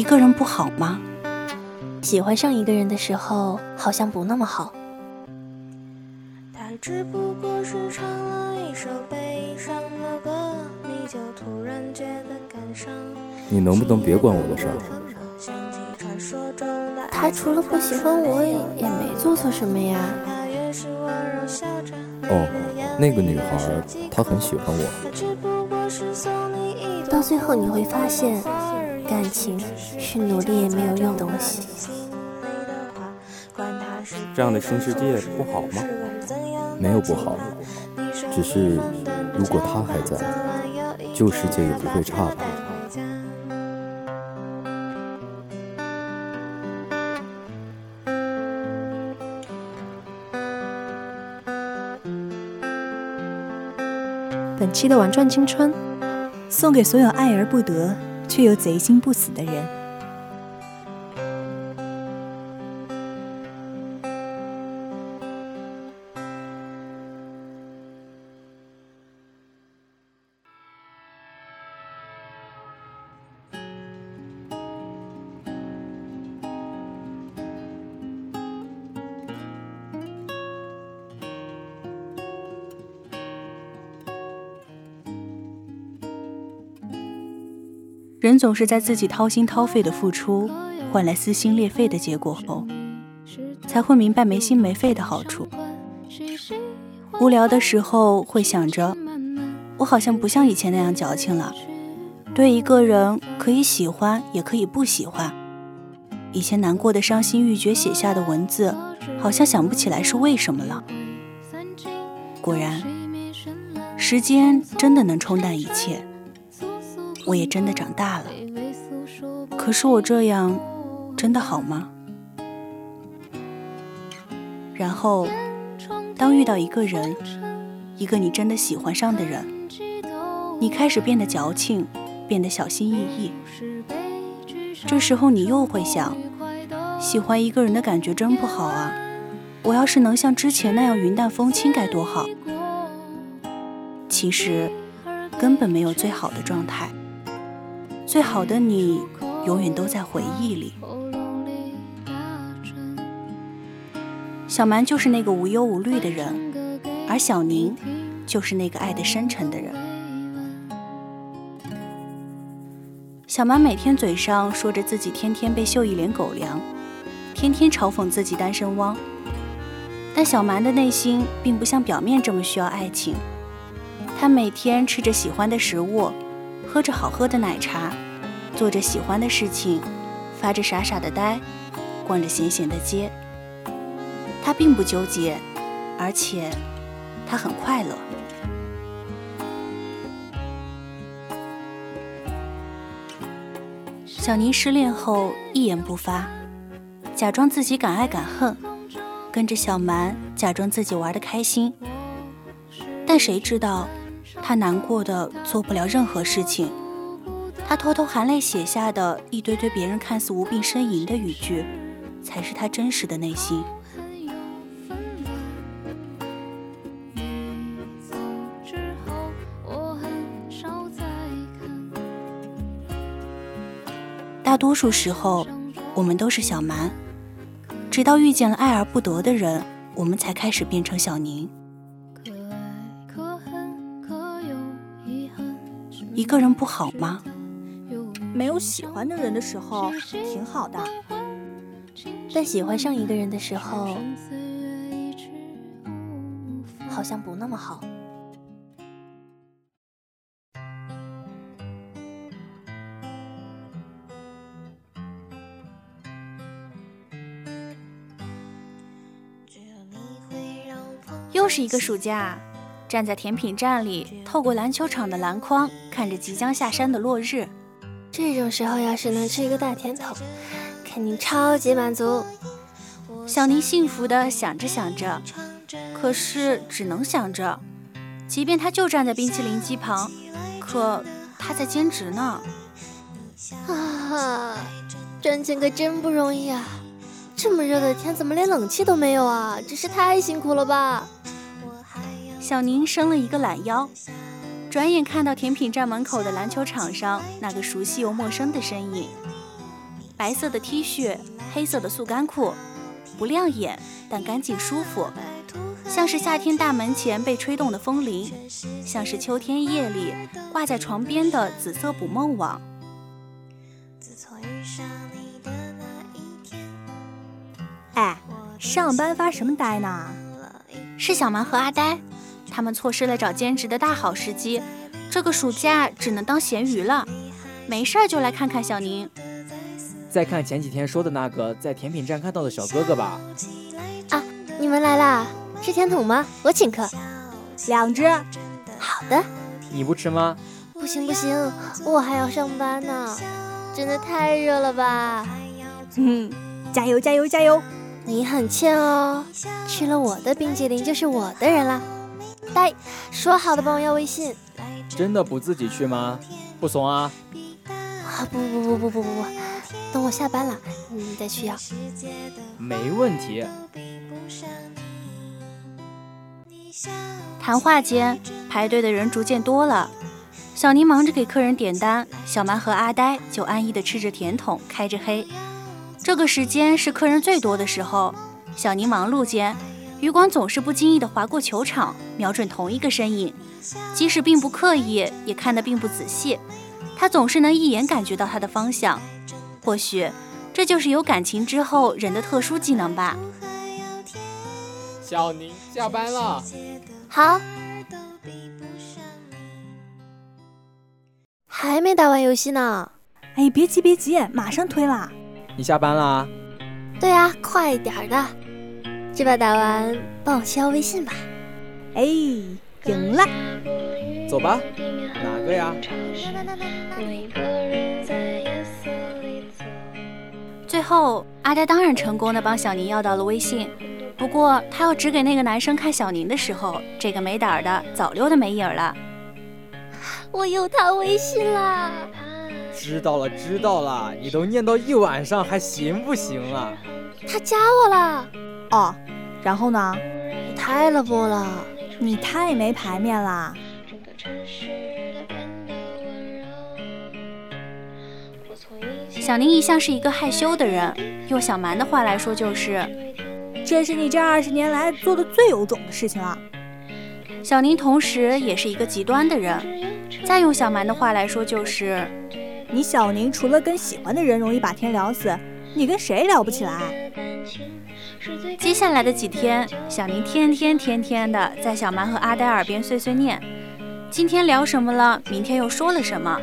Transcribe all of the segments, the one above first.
一个人不好吗？喜欢上一个人的时候，好像不那么好。你能不能别管我的事儿？他除了不喜欢我，也也没做错什么呀。哦，那个女孩，她很喜欢我。到最后你会发现，感情是努力也没有用的东西。这样的新世界不好吗？没有不好，只是如果他还在，旧世界也不会差吧。本期的玩转青春，送给所有爱而不得却又贼心不死的人。人总是在自己掏心掏肺的付出，换来撕心裂肺的结果后，才会明白没心没肺的好处。无聊的时候会想着，我好像不像以前那样矫情了。对一个人可以喜欢，也可以不喜欢。以前难过的伤心欲绝写下的文字，好像想不起来是为什么了。果然，时间真的能冲淡一切。我也真的长大了，可是我这样真的好吗？然后，当遇到一个人，一个你真的喜欢上的人，你开始变得矫情，变得小心翼翼。这时候你又会想，喜欢一个人的感觉真不好啊！我要是能像之前那样云淡风轻该多好。其实，根本没有最好的状态。最好的你，永远都在回忆里。小蛮就是那个无忧无虑的人，而小宁就是那个爱得深沉的人。小蛮每天嘴上说着自己天天被秀一脸狗粮，天天嘲讽自己单身汪，但小蛮的内心并不像表面这么需要爱情。他每天吃着喜欢的食物。喝着好喝的奶茶，做着喜欢的事情，发着傻傻的呆，逛着闲闲的街。他并不纠结，而且他很快乐。小宁失恋后一言不发，假装自己敢爱敢恨，跟着小蛮假装自己玩的开心。但谁知道？他难过的做不了任何事情，他偷偷含泪写下的一堆堆别人看似无病呻吟的语句，才是他真实的内心。大多数时候，我们都是小蛮，直到遇见了爱而不得的人，我们才开始变成小宁。一个人不好吗？没有喜欢的人的时候挺好的，但喜欢上一个人的时候，好像不那么好。又是一个暑假。站在甜品站里，透过篮球场的篮筐，看着即将下山的落日。这种时候，要是能吃一个大甜筒，肯定超级满足。小宁幸福的想着想着，可是只能想着。即便他就站在冰淇淋机旁，可他在兼职呢。啊，赚钱可真不容易啊！这么热的天，怎么连冷气都没有啊？真是太辛苦了吧！小宁伸了一个懒腰，转眼看到甜品站门口的篮球场上那个熟悉又陌生的身影。白色的 T 恤，黑色的速干裤，不亮眼，但干净舒服，像是夏天大门前被吹动的风铃，像是秋天夜里挂在床边的紫色捕梦网。哎，上班发什么呆呢？是小蛮和阿呆，他们错失了找兼职的大好时机，这个暑假只能当咸鱼了。没事儿就来看看小宁。再看前几天说的那个在甜品站看到的小哥哥吧。啊，你们来啦？吃甜筒吗？我请客。两只。好的。你不吃吗？不行不行，我还要上班呢。真的太热了吧？嗯，加油加油加油！你很欠哦，吃了我的冰淇淋就是我的人了。呆，说好的帮我要微信。真的不自己去吗？不怂啊？啊不不不不不不不，等我下班了，你再去要。没问题。谈话间，排队的人逐渐多了。小宁忙着给客人点单，小蛮和阿呆就安逸的吃着甜筒，开着黑。这个时间是客人最多的时候。小宁忙碌间，余光总是不经意地划过球场，瞄准同一个身影，即使并不刻意，也看得并不仔细。他总是能一眼感觉到他的方向，或许这就是有感情之后人的特殊技能吧。小宁下班了，好，还没打完游戏呢。哎，别急别急，马上推啦。你下班啦？对啊，快点的，这把打完帮我敲微信吧。哎，赢了，走吧。哪个呀？最后，阿呆当然成功的帮小宁要到了微信。不过，他要指给那个男生看小宁的时候，这个没胆儿的早溜的没影儿了。我有他微信啦！知道了，知道了，你都念叨一晚上，还行不行啊？他加我了。哦，然后呢？你太了不了，你太没排面啦。小宁一向是一个害羞的人，用小蛮的话来说就是，这是你这二十年来做的最有种的事情了。小宁同时也是一个极端的人，再用小蛮的话来说就是，你小宁除了跟喜欢的人容易把天聊死，你跟谁聊不起来？接下来的几天，小宁天天天天的在小蛮和阿呆耳边碎碎念，今天聊什么了，明天又说了什么，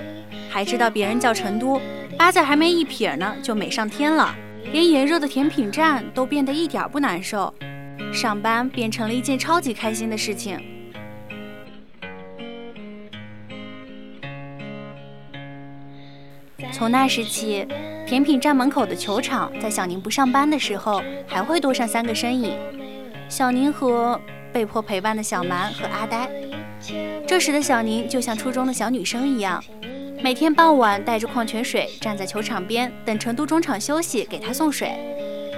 还知道别人叫成都。八字还没一撇呢，就美上天了，连炎热的甜品站都变得一点不难受，上班变成了一件超级开心的事情。从那时起，甜品站门口的球场，在小宁不上班的时候，还会多上三个身影：小宁和被迫陪伴的小蛮和阿呆。这时的小宁就像初中的小女生一样。每天傍晚带着矿泉水站在球场边等成都中场休息给他送水，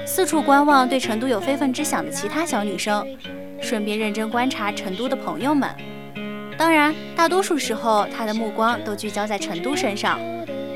四处观望对成都有非分之想的其他小女生，顺便认真观察成都的朋友们。当然，大多数时候他的目光都聚焦在成都身上，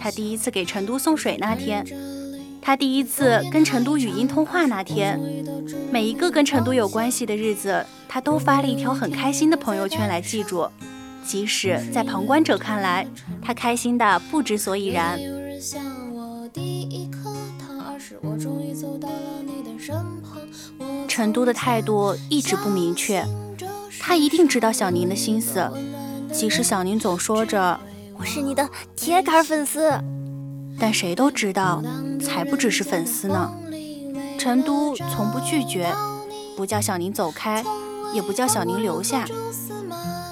他第一次给成都送水那天，他第一次跟成都语音通话那天，每一个跟成都有关系的日子，他都发了一条很开心的朋友圈来记住。即使在旁观者看来，他开心的不知所以然。成都的态度一直不明确。他一定知道小宁的心思，即使小宁总说着我是你的铁杆粉丝，但谁都知道，才不只是粉丝呢。成都从不拒绝，不叫小宁走开，也不叫小宁留下。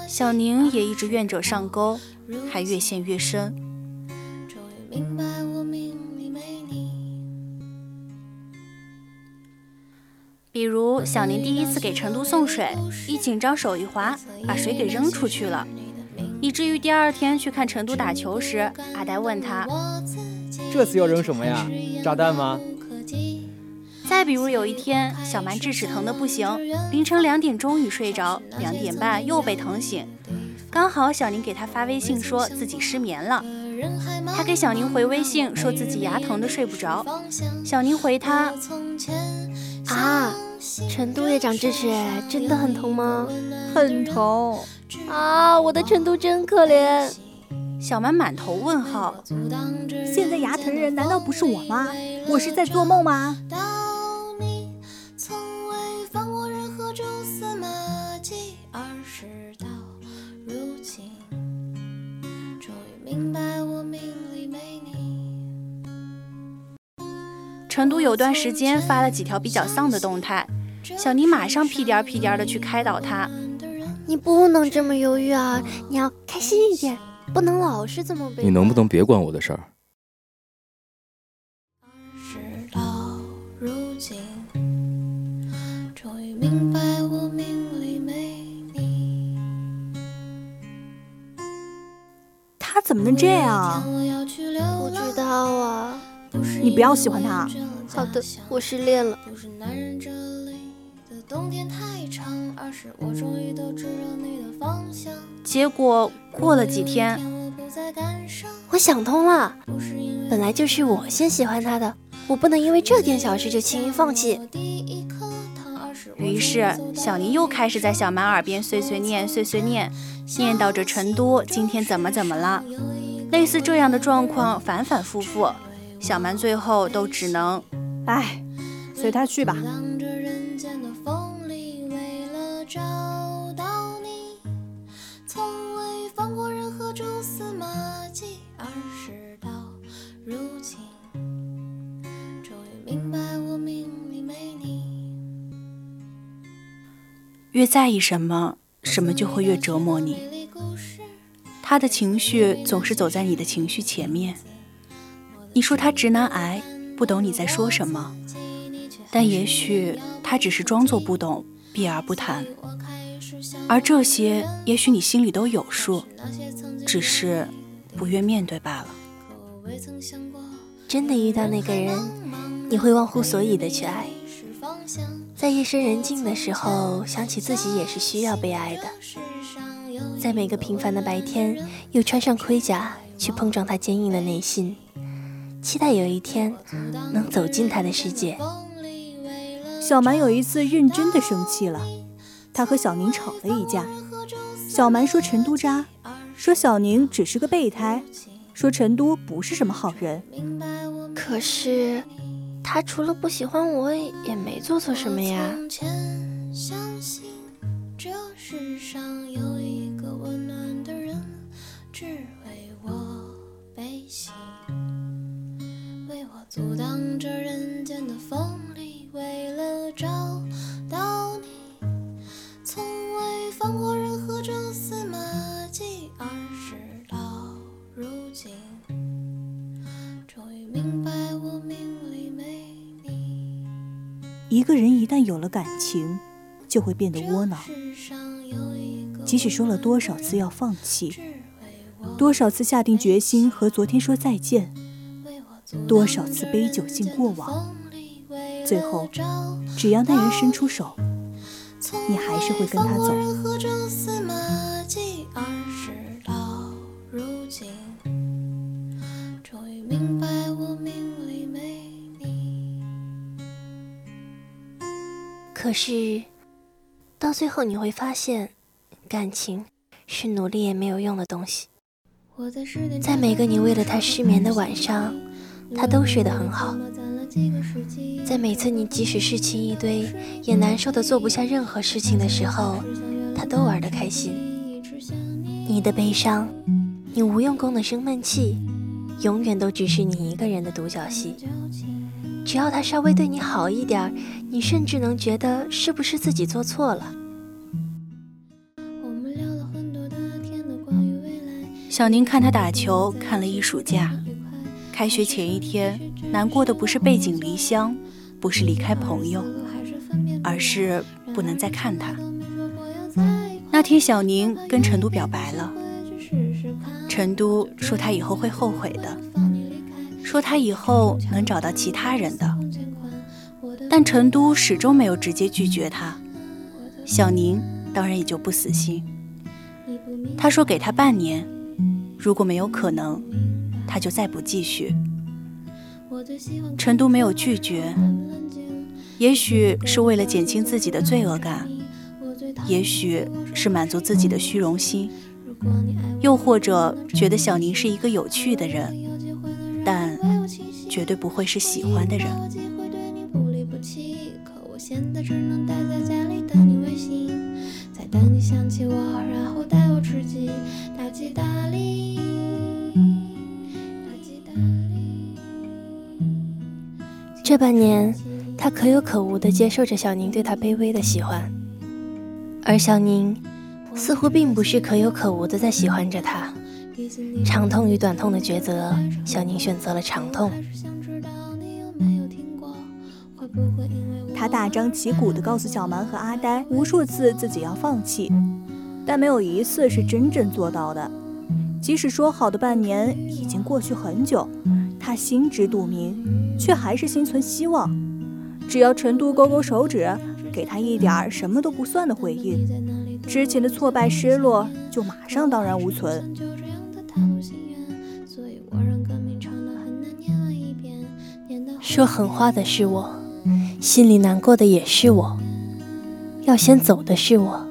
小宁也一直愿者上钩，还越陷越深。比如小宁第一次给成都送水，一紧张手一滑，把水给扔出去了，以至于第二天去看成都打球时，阿呆问他：“这次要扔什么呀？炸弹吗？”再比如有一天，小蛮智齿疼的不行，凌晨两点终于睡着，两点半又被疼醒，刚好小宁给他发微信说自己失眠了，他给小宁回微信说自己牙疼的睡不着，小宁回他。啊，成都也长智齿，真的很疼吗？很疼啊！我的成都真可怜。小满满头问号。现在牙疼的人难道不是我吗？我是在做梦吗？成都有段时间发了几条比较丧的动态，小尼马上屁颠屁颠的去开导他。你不能这么犹豫啊，你要开心一点，不能老是这么悲。你能不能别管我的事儿？他怎么能这样？不知道啊。你不要喜欢他。好的，我失恋了。结果过了几天，我想通了，本来就是我先喜欢他的，我不能因为这点小事就轻易放弃。于是小宁又开始在小蛮耳边碎碎念、碎碎念，念叨着成都今天怎么怎么了。类似这样的状况反反复复。小蛮最后都只能，唉，随他去吧。越在意什么，什么就会越折磨你。他的情绪总是走在你的情绪前面。你说他直男癌，不懂你在说什么，但也许他只是装作不懂，避而不谈。而这些，也许你心里都有数，只是不愿面对罢了。真的遇到那个人，你会忘乎所以的去爱，在夜深人静的时候，想起自己也是需要被爱的，在每个平凡的白天，又穿上盔甲去碰撞他坚硬的内心。期待有一天能走进他的世界。小蛮有一次认真的生气了，他和小宁吵了一架。小蛮说陈都渣，说小宁只是个备胎，说陈都不是什么好人。可是他除了不喜欢我，也没做错什么呀。阻挡一个人一旦有了感情，就会变得窝囊。即使说了多少次要放弃，多少次下定决心和昨天说再见。多少次杯酒敬过往，最后只要那人伸出手，你还是会跟他走。可是，到最后你会发现，感情是努力也没有用的东西。在每个你为了他失眠的晚上。他都睡得很好，在每次你即使事情一堆，也难受的做不下任何事情的时候，他都玩得开心。你的悲伤，你无用功的生闷气，永远都只是你一个人的独角戏。只要他稍微对你好一点，你甚至能觉得是不是自己做错了。小宁看他打球看了一暑假。开学前一天，难过的不是背井离乡，不是离开朋友，而是不能再看他。那天，小宁跟成都表白了，成都说他以后会后悔的，说他以后能找到其他人的，但成都始终没有直接拒绝他。小宁当然也就不死心，他说给他半年，如果没有可能，他就再不继续。成都没有拒绝，也许是为了减轻自己的罪恶感，也许是满足自己的虚荣心，又或者觉得小宁是一个有趣的人，绝对不会是喜欢的人。这半年，他可有可无地接受着小宁对他卑微的喜欢，而小宁似乎并不是可有可无的在喜欢着他。长痛与短痛的抉择，小宁选择了长痛。大张旗鼓地告诉小蛮和阿呆无数次自己要放弃，但没有一次是真正做到的。即使说好的半年已经过去很久。他心知肚明，却还是心存希望。只要陈都勾勾手指，给他一点什么都不算的回应，之前的挫败失落就马上荡然无存。说狠话的是我，心里难过的也是我，要先走的是我，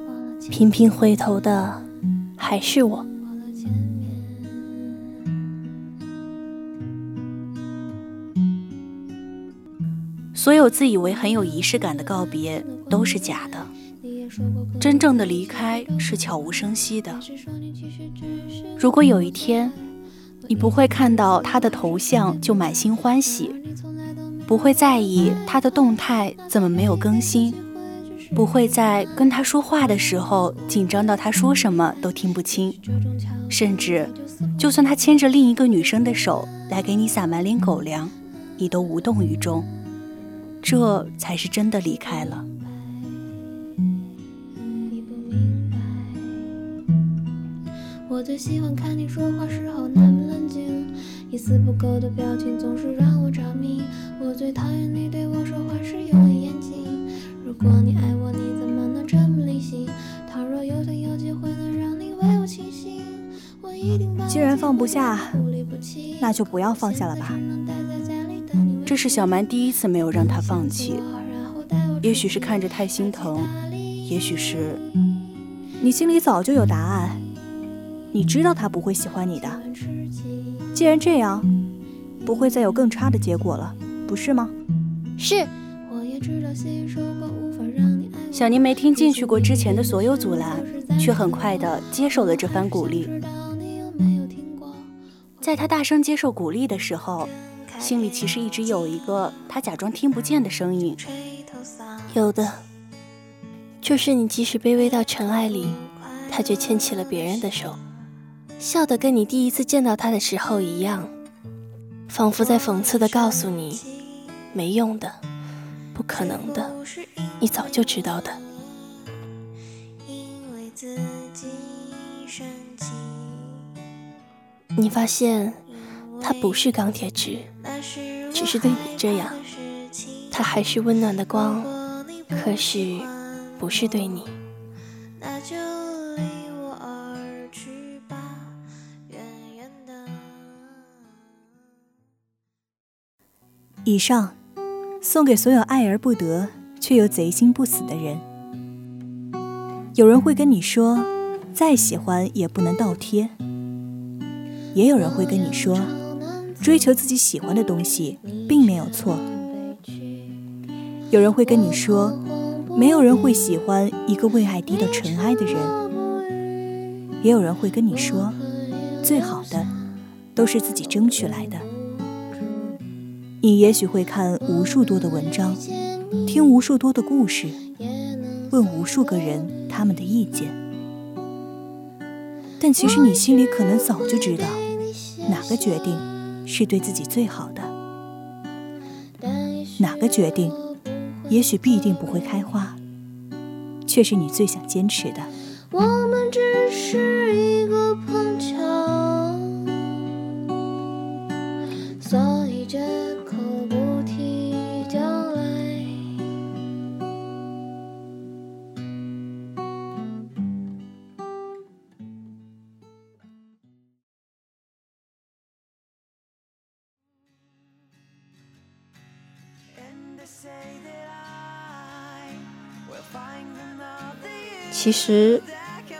频频回头的还是我。所有自以为很有仪式感的告别都是假的，真正的离开是悄无声息的。如果有一天，你不会看到他的头像就满心欢喜，不会在意他的动态怎么没有更新，不会在跟他说话的时候紧张到他说什么都听不清，甚至就算他牵着另一个女生的手来给你撒满脸狗粮，你都无动于衷。这才是真的离开了。我最喜欢看你说话时候那么冷静，一丝不苟的表情总是让我着迷。我最讨厌你对我说话时用力眼睛。如果你爱我，你怎么能这么理性？倘若有天有机会能让你为我倾心，我一定把既然放不下，那就不要放下了吧。这是小蛮第一次没有让他放弃，也许是看着太心疼，也许是你心里早就有答案，你知道他不会喜欢你的。既然这样，不会再有更差的结果了，不是吗？是。小宁没听进去过之前的所有阻拦，却很快的接受了这番鼓励。在他大声接受鼓励的时候。心里其实一直有一个他假装听不见的声音，有的，就是你即使卑微到尘埃里，他却牵起了别人的手，笑得跟你第一次见到他的时候一样，仿佛在讽刺的告诉你，没用的，不可能的，你早就知道的。你发现。他不是钢铁直，只是对你这样。他还是温暖的光，可是不是对你。以上送给所有爱而不得却又贼心不死的人。有人会跟你说，再喜欢也不能倒贴。也有人会跟你说。追求自己喜欢的东西并没有错。有人会跟你说，没有人会喜欢一个为爱低到尘埃的人。也有人会跟你说，最好的都是自己争取来的。你也许会看无数多的文章，听无数多的故事，问无数个人他们的意见，但其实你心里可能早就知道，哪个决定。是对自己最好的，哪个决定也许必定不会开花，却是你最想坚持的。我们只是一个碰巧，其实，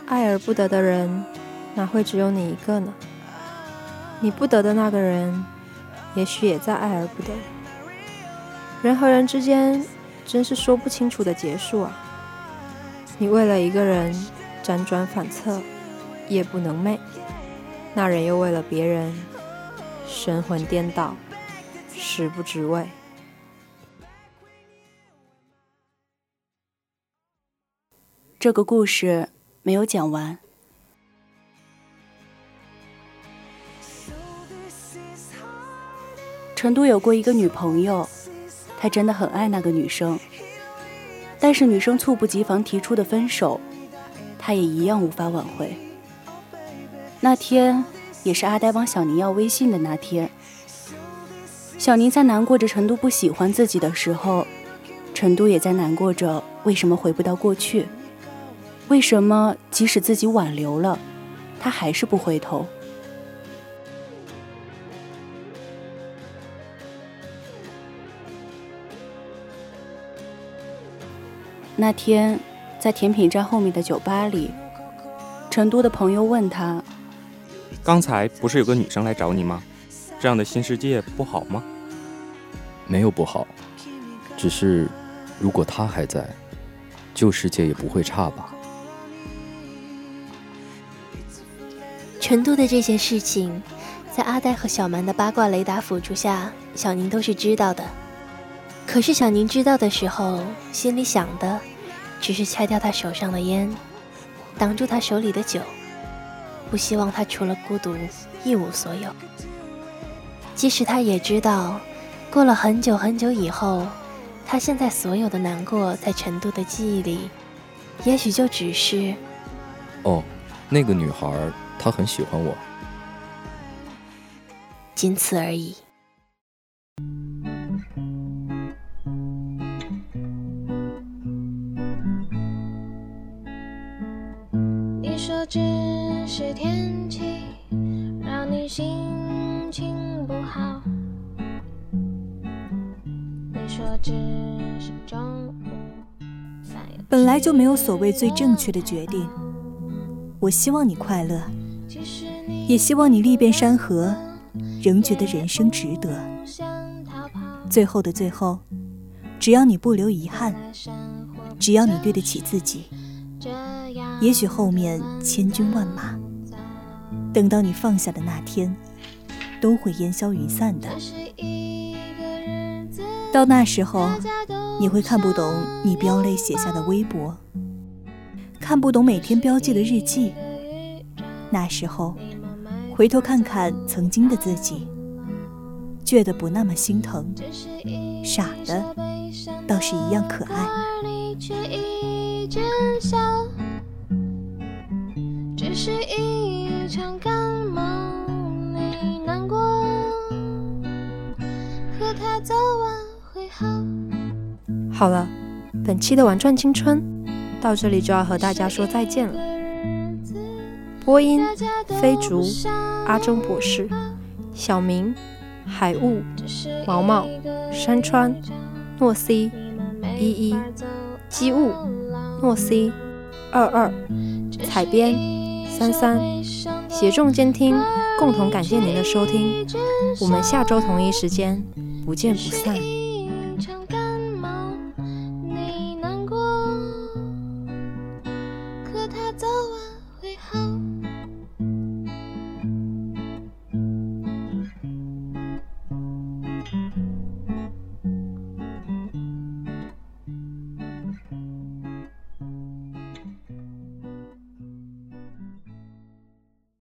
爱而不得的人，哪会只有你一个呢？你不得的那个人，也许也在爱而不得。人和人之间，真是说不清楚的结束啊！你为了一个人辗转反侧，夜不能寐；那人又为了别人，神魂颠倒，食不知味。这个故事没有讲完。成都有过一个女朋友，他真的很爱那个女生，但是女生猝不及防提出的分手，他也一样无法挽回。那天也是阿呆帮小宁要微信的那天，小宁在难过着成都不喜欢自己的时候，成都也在难过着为什么回不到过去。为什么即使自己挽留了，他还是不回头？那天，在甜品站后面的酒吧里，成都的朋友问他：“刚才不是有个女生来找你吗？这样的新世界不好吗？”“没有不好，只是如果她还在，旧世界也不会差吧。”成都的这些事情，在阿呆和小蛮的八卦雷达辅助下，小宁都是知道的。可是小宁知道的时候，心里想的只是掐掉他手上的烟，挡住他手里的酒，不希望他除了孤独一无所有。即使他也知道，过了很久很久以后，他现在所有的难过，在成都的记忆里，也许就只是……哦，那个女孩。他很喜欢我，仅此而已。你说只是天气让你心情不好，你说只是中午。本来就没有所谓最正确的决定，我希望你快乐。也希望你历遍山河，仍觉得人生值得。最后的最后，只要你不留遗憾，只要你对得起自己，也许后面千军万马，等到你放下的那天，都会烟消云散的。到那时候，你会看不懂你飙泪写下的微博，看不懂每天标记的日记。那时候，回头看看曾经的自己，觉得不那么心疼，傻的倒是一样可爱。好了，本期的玩转青春到这里就要和大家说再见了。播音：飞竹、阿忠博士、小明、海雾、毛毛、山川、诺 C、依依、机务、诺 C、二二、采编、三三，协众监听，共同感谢您的收听，我们下周同一时间不见不散。